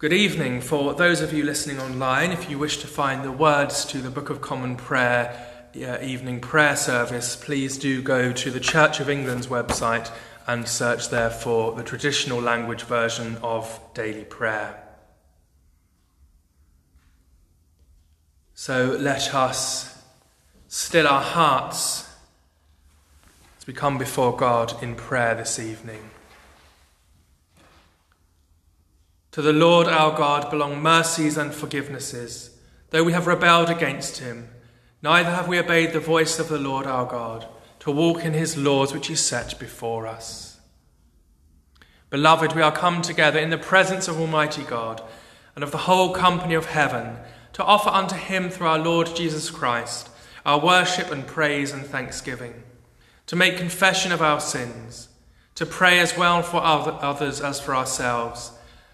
Good evening. For those of you listening online, if you wish to find the words to the Book of Common Prayer uh, evening prayer service, please do go to the Church of England's website and search there for the traditional language version of daily prayer. So let us still our hearts as we come before God in prayer this evening. To the Lord our God belong mercies and forgivenesses, though we have rebelled against him. Neither have we obeyed the voice of the Lord our God, to walk in his laws which he set before us. Beloved, we are come together in the presence of Almighty God and of the whole company of heaven to offer unto him through our Lord Jesus Christ our worship and praise and thanksgiving, to make confession of our sins, to pray as well for others as for ourselves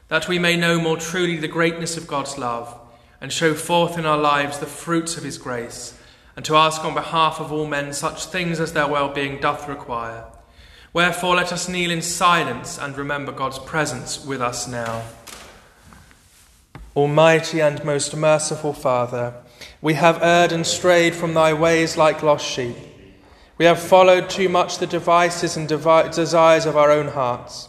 that we may know more truly the greatness of God's love and show forth in our lives the fruits of his grace, and to ask on behalf of all men such things as their well being doth require. Wherefore let us kneel in silence and remember God's presence with us now. Almighty and most merciful Father, we have erred and strayed from thy ways like lost sheep. We have followed too much the devices and devi- desires of our own hearts.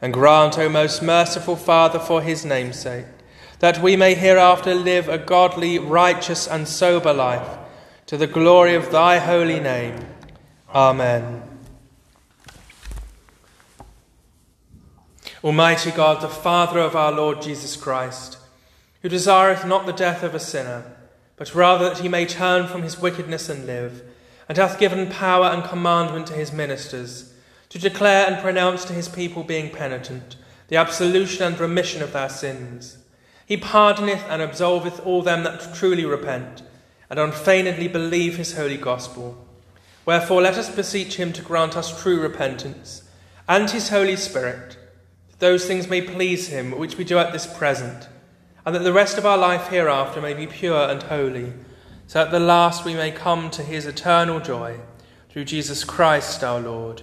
And grant, O most merciful Father, for his name's sake, that we may hereafter live a godly, righteous, and sober life, to the glory of thy holy name. Amen. Almighty God, the Father of our Lord Jesus Christ, who desireth not the death of a sinner, but rather that he may turn from his wickedness and live, and hath given power and commandment to his ministers to declare and pronounce to his people being penitent the absolution and remission of their sins. He pardoneth and absolveth all them that truly repent and unfeignedly believe his holy gospel. Wherefore let us beseech him to grant us true repentance and his Holy Spirit, that those things may please him which we do at this present, and that the rest of our life hereafter may be pure and holy, so that at the last we may come to his eternal joy, through Jesus Christ our Lord.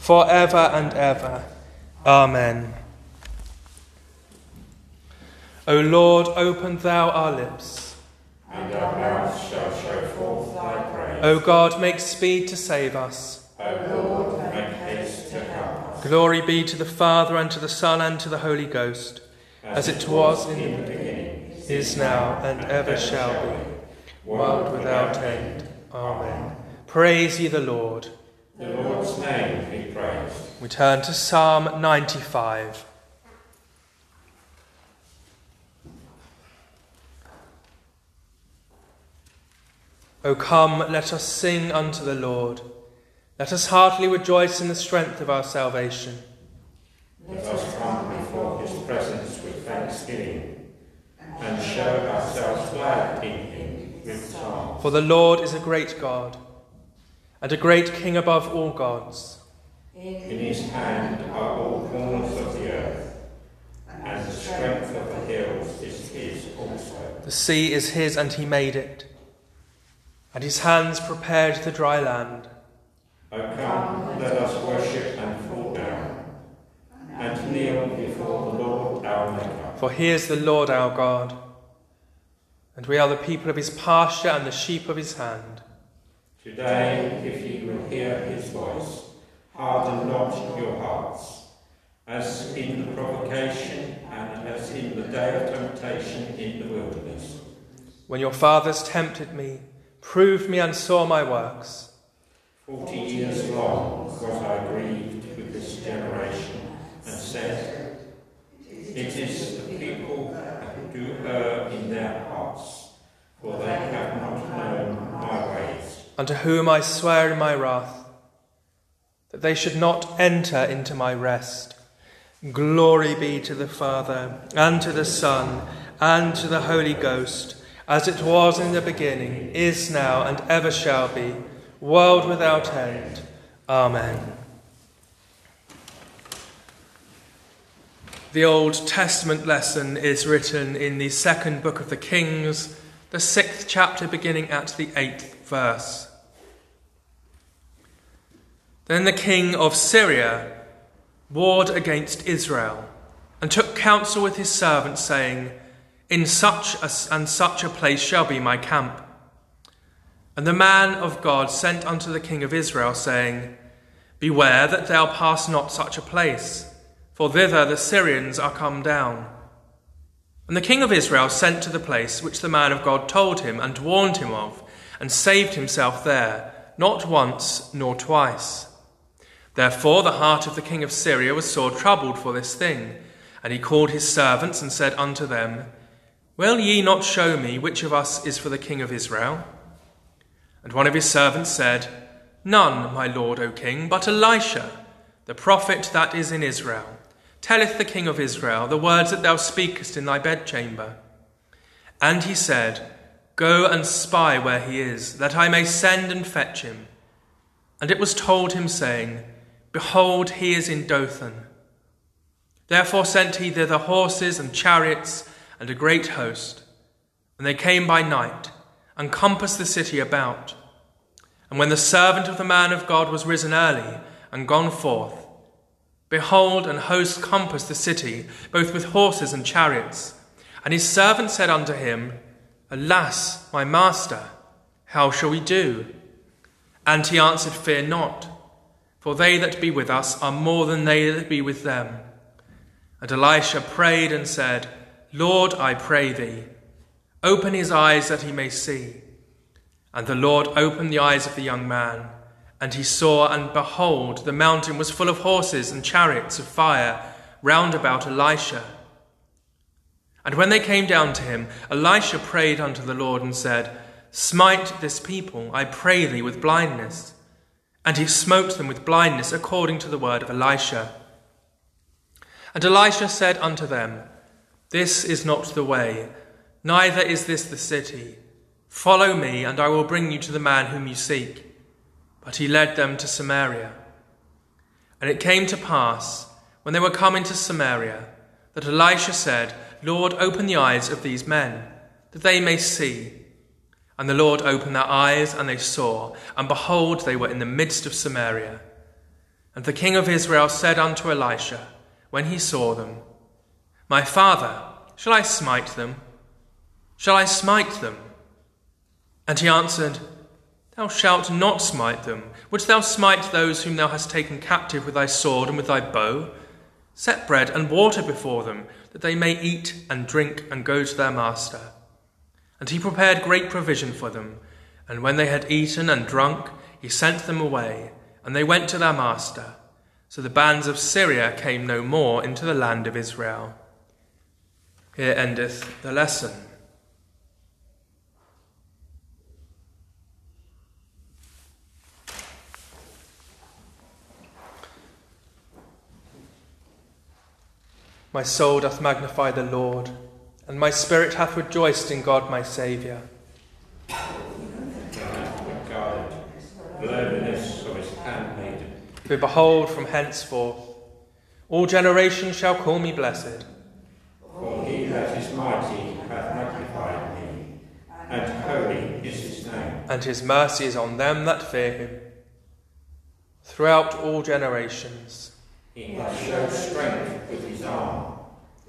for ever and ever. Amen. O Lord, open thou our lips. And our mouths shall show forth thy praise. O God, make speed to save us. O Lord, make haste to help us. Glory be to the Father, and to the Son, and to the Holy Ghost, as, as it was in the beginning, is now, and ever shall be, world without end. Amen. Praise ye the Lord. The Lord's name be praised. We turn to Psalm 95. O come, let us sing unto the Lord. Let us heartily rejoice in the strength of our salvation. Let us come before his presence with thanksgiving and show ourselves glad in him with songs. For the Lord is a great God and a great king above all gods. In his hand are all corners of the earth, and the strength of the hills is his also. The sea is his, and he made it, and his hands prepared the dry land. O come, let us worship and fall down, and kneel before the Lord our Maker. For he is the Lord our God, and we are the people of his pasture and the sheep of his hand. Today, if ye will hear his voice, harden not your hearts, as in the provocation and as as in the day of temptation in the wilderness. When your fathers tempted me, proved me, and saw my works. Forty years long was I grieved with this generation, and said, It is the people who do err in their hearts, for they have not known my ways. Unto whom I swear in my wrath, that they should not enter into my rest. Glory be to the Father, and to the Son, and to the Holy Ghost, as it was in the beginning, is now, and ever shall be, world without end. Amen. The Old Testament lesson is written in the second book of the Kings, the sixth chapter, beginning at the eighth verse. Then the king of Syria warred against Israel and took counsel with his servants, saying, In such a, and such a place shall be my camp. And the man of God sent unto the king of Israel, saying, Beware that thou pass not such a place, for thither the Syrians are come down. And the king of Israel sent to the place which the man of God told him and warned him of, and saved himself there, not once nor twice. Therefore the heart of the king of Syria was sore troubled for this thing. And he called his servants and said unto them, Will ye not show me which of us is for the king of Israel? And one of his servants said, None, my lord, O king, but Elisha, the prophet that is in Israel, telleth the king of Israel the words that thou speakest in thy bedchamber. And he said, Go and spy where he is, that I may send and fetch him. And it was told him, saying, Behold, he is in Dothan. Therefore sent he thither horses and chariots and a great host. And they came by night and compassed the city about. And when the servant of the man of God was risen early and gone forth, behold, an host compassed the city, both with horses and chariots. And his servant said unto him, Alas, my master, how shall we do? And he answered, Fear not. For they that be with us are more than they that be with them. And Elisha prayed and said, Lord, I pray thee, open his eyes that he may see. And the Lord opened the eyes of the young man, and he saw, and behold, the mountain was full of horses and chariots of fire round about Elisha. And when they came down to him, Elisha prayed unto the Lord and said, Smite this people, I pray thee, with blindness. And he smote them with blindness according to the word of Elisha. And Elisha said unto them, This is not the way, neither is this the city. Follow me, and I will bring you to the man whom you seek. But he led them to Samaria. And it came to pass, when they were come into Samaria, that Elisha said, Lord, open the eyes of these men, that they may see. And the Lord opened their eyes, and they saw, and behold, they were in the midst of Samaria. And the king of Israel said unto Elisha, when he saw them, My father, shall I smite them? Shall I smite them? And he answered, Thou shalt not smite them. Wouldst thou smite those whom thou hast taken captive with thy sword and with thy bow? Set bread and water before them, that they may eat and drink and go to their master. And he prepared great provision for them. And when they had eaten and drunk, he sent them away, and they went to their master. So the bands of Syria came no more into the land of Israel. Here endeth the lesson. My soul doth magnify the Lord and my spirit hath rejoiced in God my Saviour. For behold, from henceforth all generations shall call me blessed. For he that is mighty hath magnified me, and holy is his name. And his mercy is on them that fear him. Throughout all generations. He hath showed strength with his arm.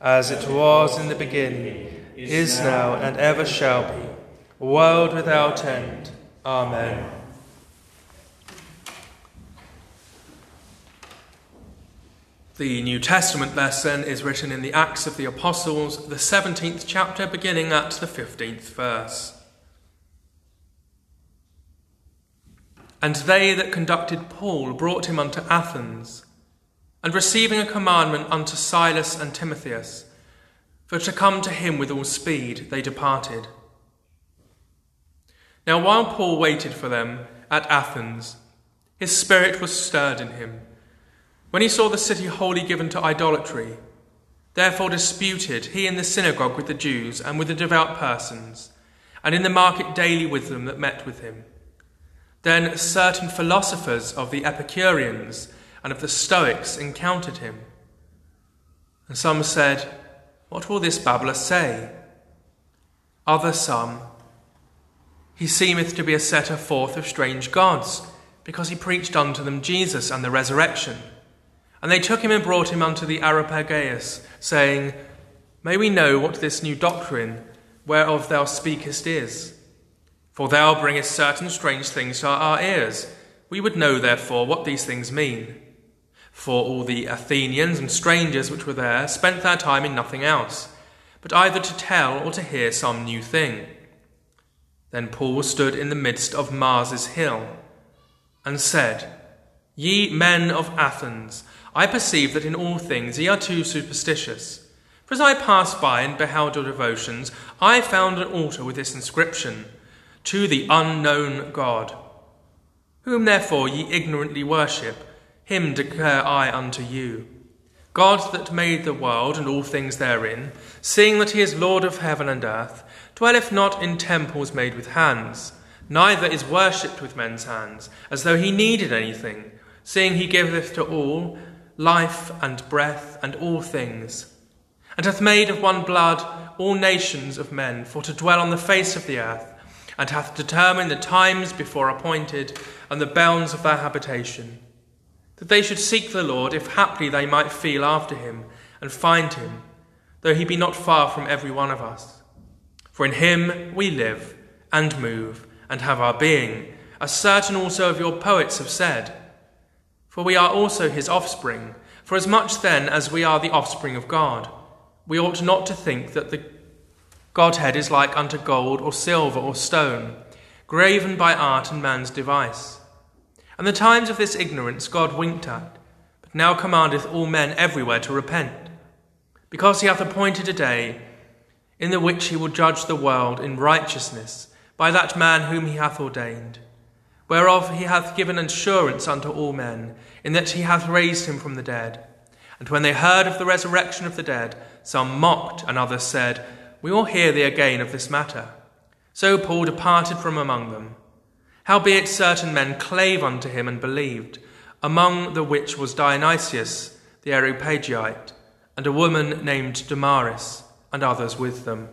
as it was in the beginning, is now, and ever shall be, world without end. Amen. The New Testament lesson is written in the Acts of the Apostles, the 17th chapter, beginning at the 15th verse. And they that conducted Paul brought him unto Athens, and receiving a commandment unto Silas and Timotheus, for to come to him with all speed, they departed. Now, while Paul waited for them at Athens, his spirit was stirred in him when he saw the city wholly given to idolatry, therefore disputed he in the synagogue with the Jews and with the devout persons, and in the market daily with them that met with him. Then certain philosophers of the Epicureans and of the Stoics encountered him. And some said, What will this babbler say? Other some, He seemeth to be a setter forth of strange gods, because he preached unto them Jesus and the resurrection. And they took him and brought him unto the Areopagus, saying, May we know what this new doctrine whereof thou speakest is? For thou bringest certain strange things to our ears. We would know, therefore, what these things mean. For all the Athenians and strangers which were there spent their time in nothing else, but either to tell or to hear some new thing. Then Paul stood in the midst of Mars' hill, and said, Ye men of Athens, I perceive that in all things ye are too superstitious. For as I passed by and beheld your devotions, I found an altar with this inscription To the unknown God. Whom therefore ye ignorantly worship, him declare I unto you. God that made the world and all things therein, seeing that he is Lord of heaven and earth, dwelleth not in temples made with hands, neither is worshipped with men's hands, as though he needed anything, seeing he giveth to all life and breath and all things, and hath made of one blood all nations of men for to dwell on the face of the earth, and hath determined the times before appointed and the bounds of their habitation, that they should seek the Lord, if haply they might feel after him and find him, though he be not far from every one of us. For in him we live and move and have our being, as certain also of your poets have said. For we are also his offspring. For as much then as we are the offspring of God, we ought not to think that the Godhead is like unto gold or silver or stone, graven by art and man's device. And the times of this ignorance God winked at, but now commandeth all men everywhere to repent, because he hath appointed a day in the which he will judge the world in righteousness by that man whom he hath ordained whereof he hath given assurance unto all men, in that he hath raised him from the dead. And when they heard of the resurrection of the dead, some mocked, and others said, We will hear thee again of this matter. So Paul departed from among them. Howbeit certain men clave unto him and believed, among the which was Dionysius the Areopagite, and a woman named Damaris, and others with them.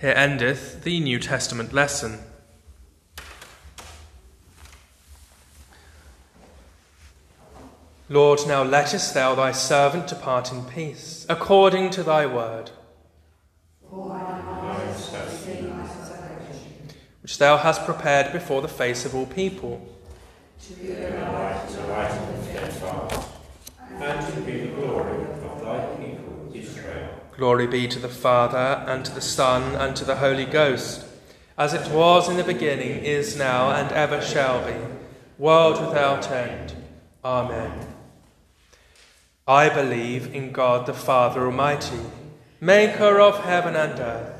Here endeth the New Testament lesson. Lord, now lettest thou thy servant depart in peace, according to thy word. Which thou hast prepared before the face of all people. To be the light, the light of the steadfast, and to be the glory of thy people Israel. Glory be to the Father, and to the Son, and to the Holy Ghost, as it was in the beginning, is now, and ever shall be, world without end. Amen. I believe in God the Father Almighty, maker of heaven and earth,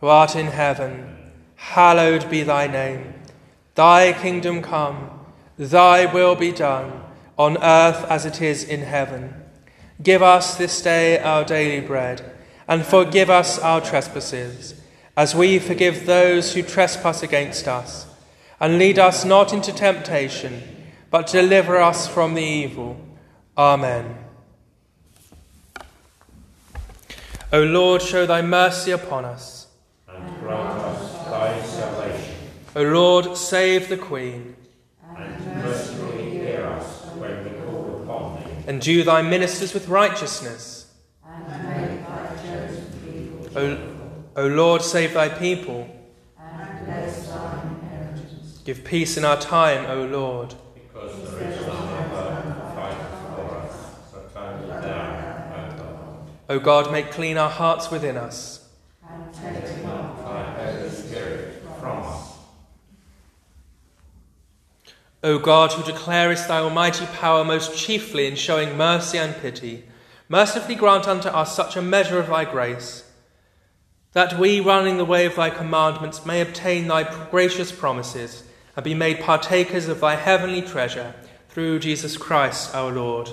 who art in heaven, hallowed be thy name. Thy kingdom come, thy will be done, on earth as it is in heaven. Give us this day our daily bread, and forgive us our trespasses, as we forgive those who trespass against us. And lead us not into temptation, but deliver us from the evil. Amen. O Lord, show thy mercy upon us. And grant us thy salvation. O Lord, save the Queen. And mercifully hear us when we call upon thee. And do thy ministers with righteousness. O, o Lord, save thy people. And bless thy inheritance. Give peace in our time, O Lord. Because there is none other to fight for us, but only thou, O God. O God, make clean our hearts within us. Take not thy Holy Spirit from us. O God, who declarest thy almighty power most chiefly in showing mercy and pity, mercifully grant unto us such a measure of thy grace, that we, running the way of thy commandments, may obtain thy gracious promises and be made partakers of thy heavenly treasure through Jesus Christ our Lord.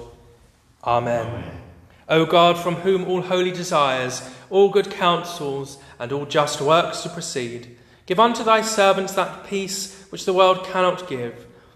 Amen. O God, from whom all holy desires, all good counsels, and all just works to proceed, give unto thy servants that peace which the world cannot give,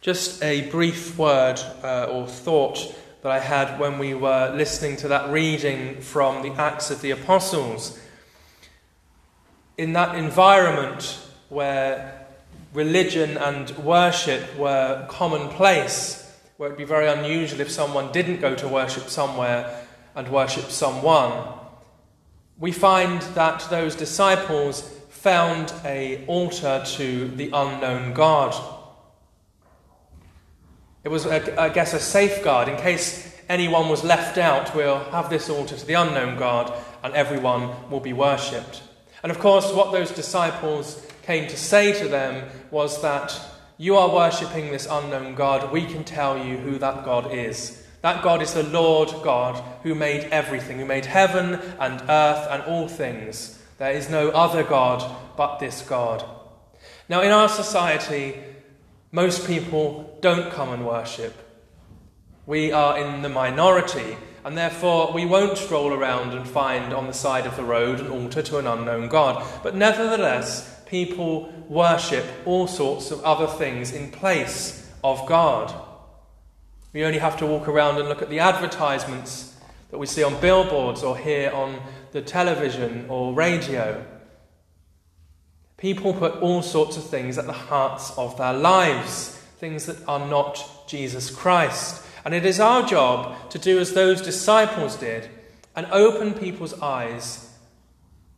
Just a brief word uh, or thought that I had when we were listening to that reading from the Acts of the Apostles. In that environment where religion and worship were commonplace, where it would be very unusual if someone didn't go to worship somewhere and worship someone, we find that those disciples found a altar to the unknown God. It was, I guess, a safeguard in case anyone was left out. We'll have this altar to the unknown God, and everyone will be worshipped. And of course, what those disciples came to say to them was that you are worshipping this unknown God. We can tell you who that God is. That God is the Lord God who made everything, who made heaven and earth and all things. There is no other God but this God. Now, in our society, most people don't come and worship. We are in the minority, and therefore we won't stroll around and find on the side of the road an altar to an unknown God. But nevertheless, people worship all sorts of other things in place of God. We only have to walk around and look at the advertisements that we see on billboards or hear on the television or radio. People put all sorts of things at the hearts of their lives, things that are not Jesus Christ. And it is our job to do as those disciples did and open people's eyes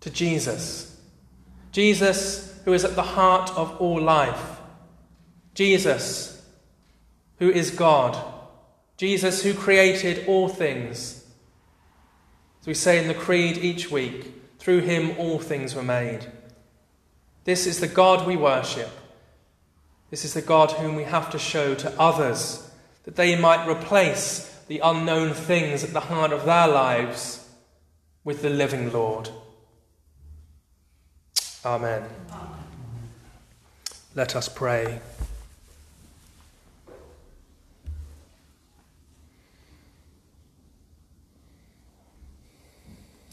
to Jesus. Jesus, who is at the heart of all life. Jesus, who is God. Jesus, who created all things. As we say in the Creed each week, through him all things were made. This is the God we worship. This is the God whom we have to show to others, that they might replace the unknown things at the heart of their lives with the living Lord. Amen. Let us pray.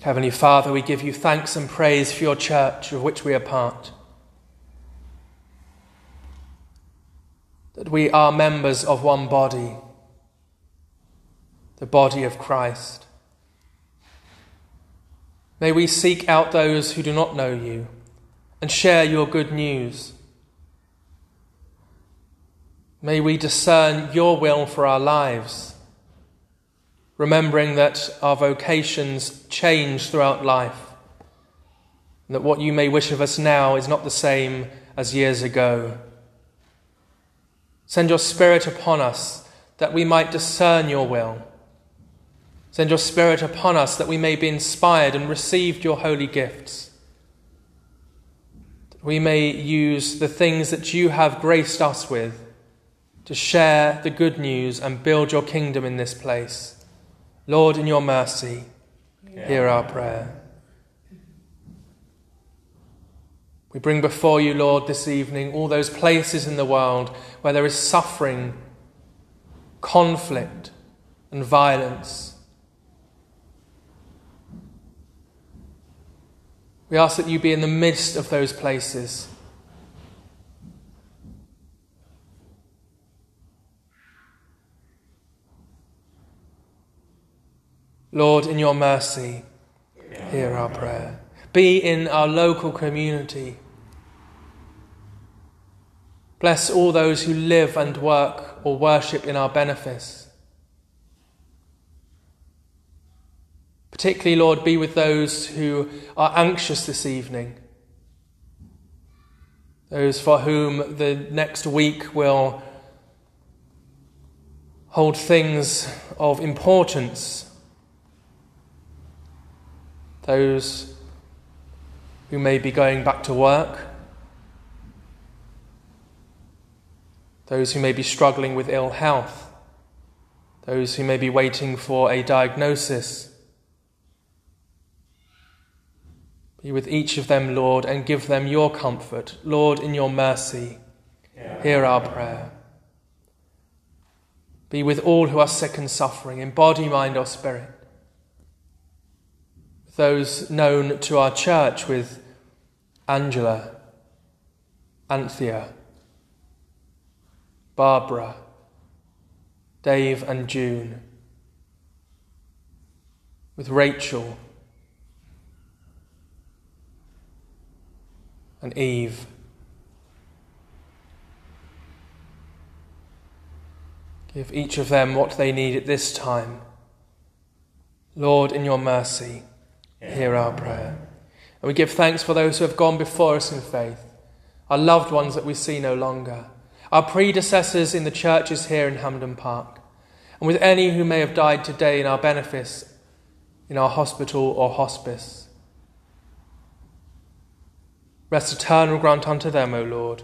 Heavenly Father, we give you thanks and praise for your church of which we are part. That we are members of one body, the body of Christ. May we seek out those who do not know you and share your good news. May we discern your will for our lives remembering that our vocations change throughout life, and that what you may wish of us now is not the same as years ago. Send your Spirit upon us that we might discern your will. Send your Spirit upon us that we may be inspired and receive your holy gifts. That we may use the things that you have graced us with to share the good news and build your kingdom in this place. Lord, in your mercy, hear our prayer. We bring before you, Lord, this evening all those places in the world where there is suffering, conflict, and violence. We ask that you be in the midst of those places. Lord, in your mercy, hear our prayer. Be in our local community. Bless all those who live and work or worship in our benefice. Particularly, Lord, be with those who are anxious this evening, those for whom the next week will hold things of importance those who may be going back to work, those who may be struggling with ill health, those who may be waiting for a diagnosis. Be with each of them, Lord, and give them your comfort. Lord, in your mercy, hear our prayer. Be with all who are sick and suffering, in body, mind, or spirit those known to our church with Angela, Anthea, Barbara, Dave and June, with Rachel and Eve. Give each of them what they need at this time. Lord, in your mercy, hear our prayer. And we give thanks for those who have gone before us in faith, our loved ones that we see no longer, our predecessors in the churches here in Hampden Park, and with any who may have died today in our benefice, in our hospital or hospice. Rest eternal grant unto them, O Lord,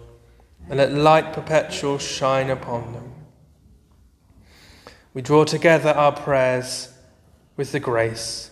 and let light perpetual shine upon them. We draw together our prayers with the grace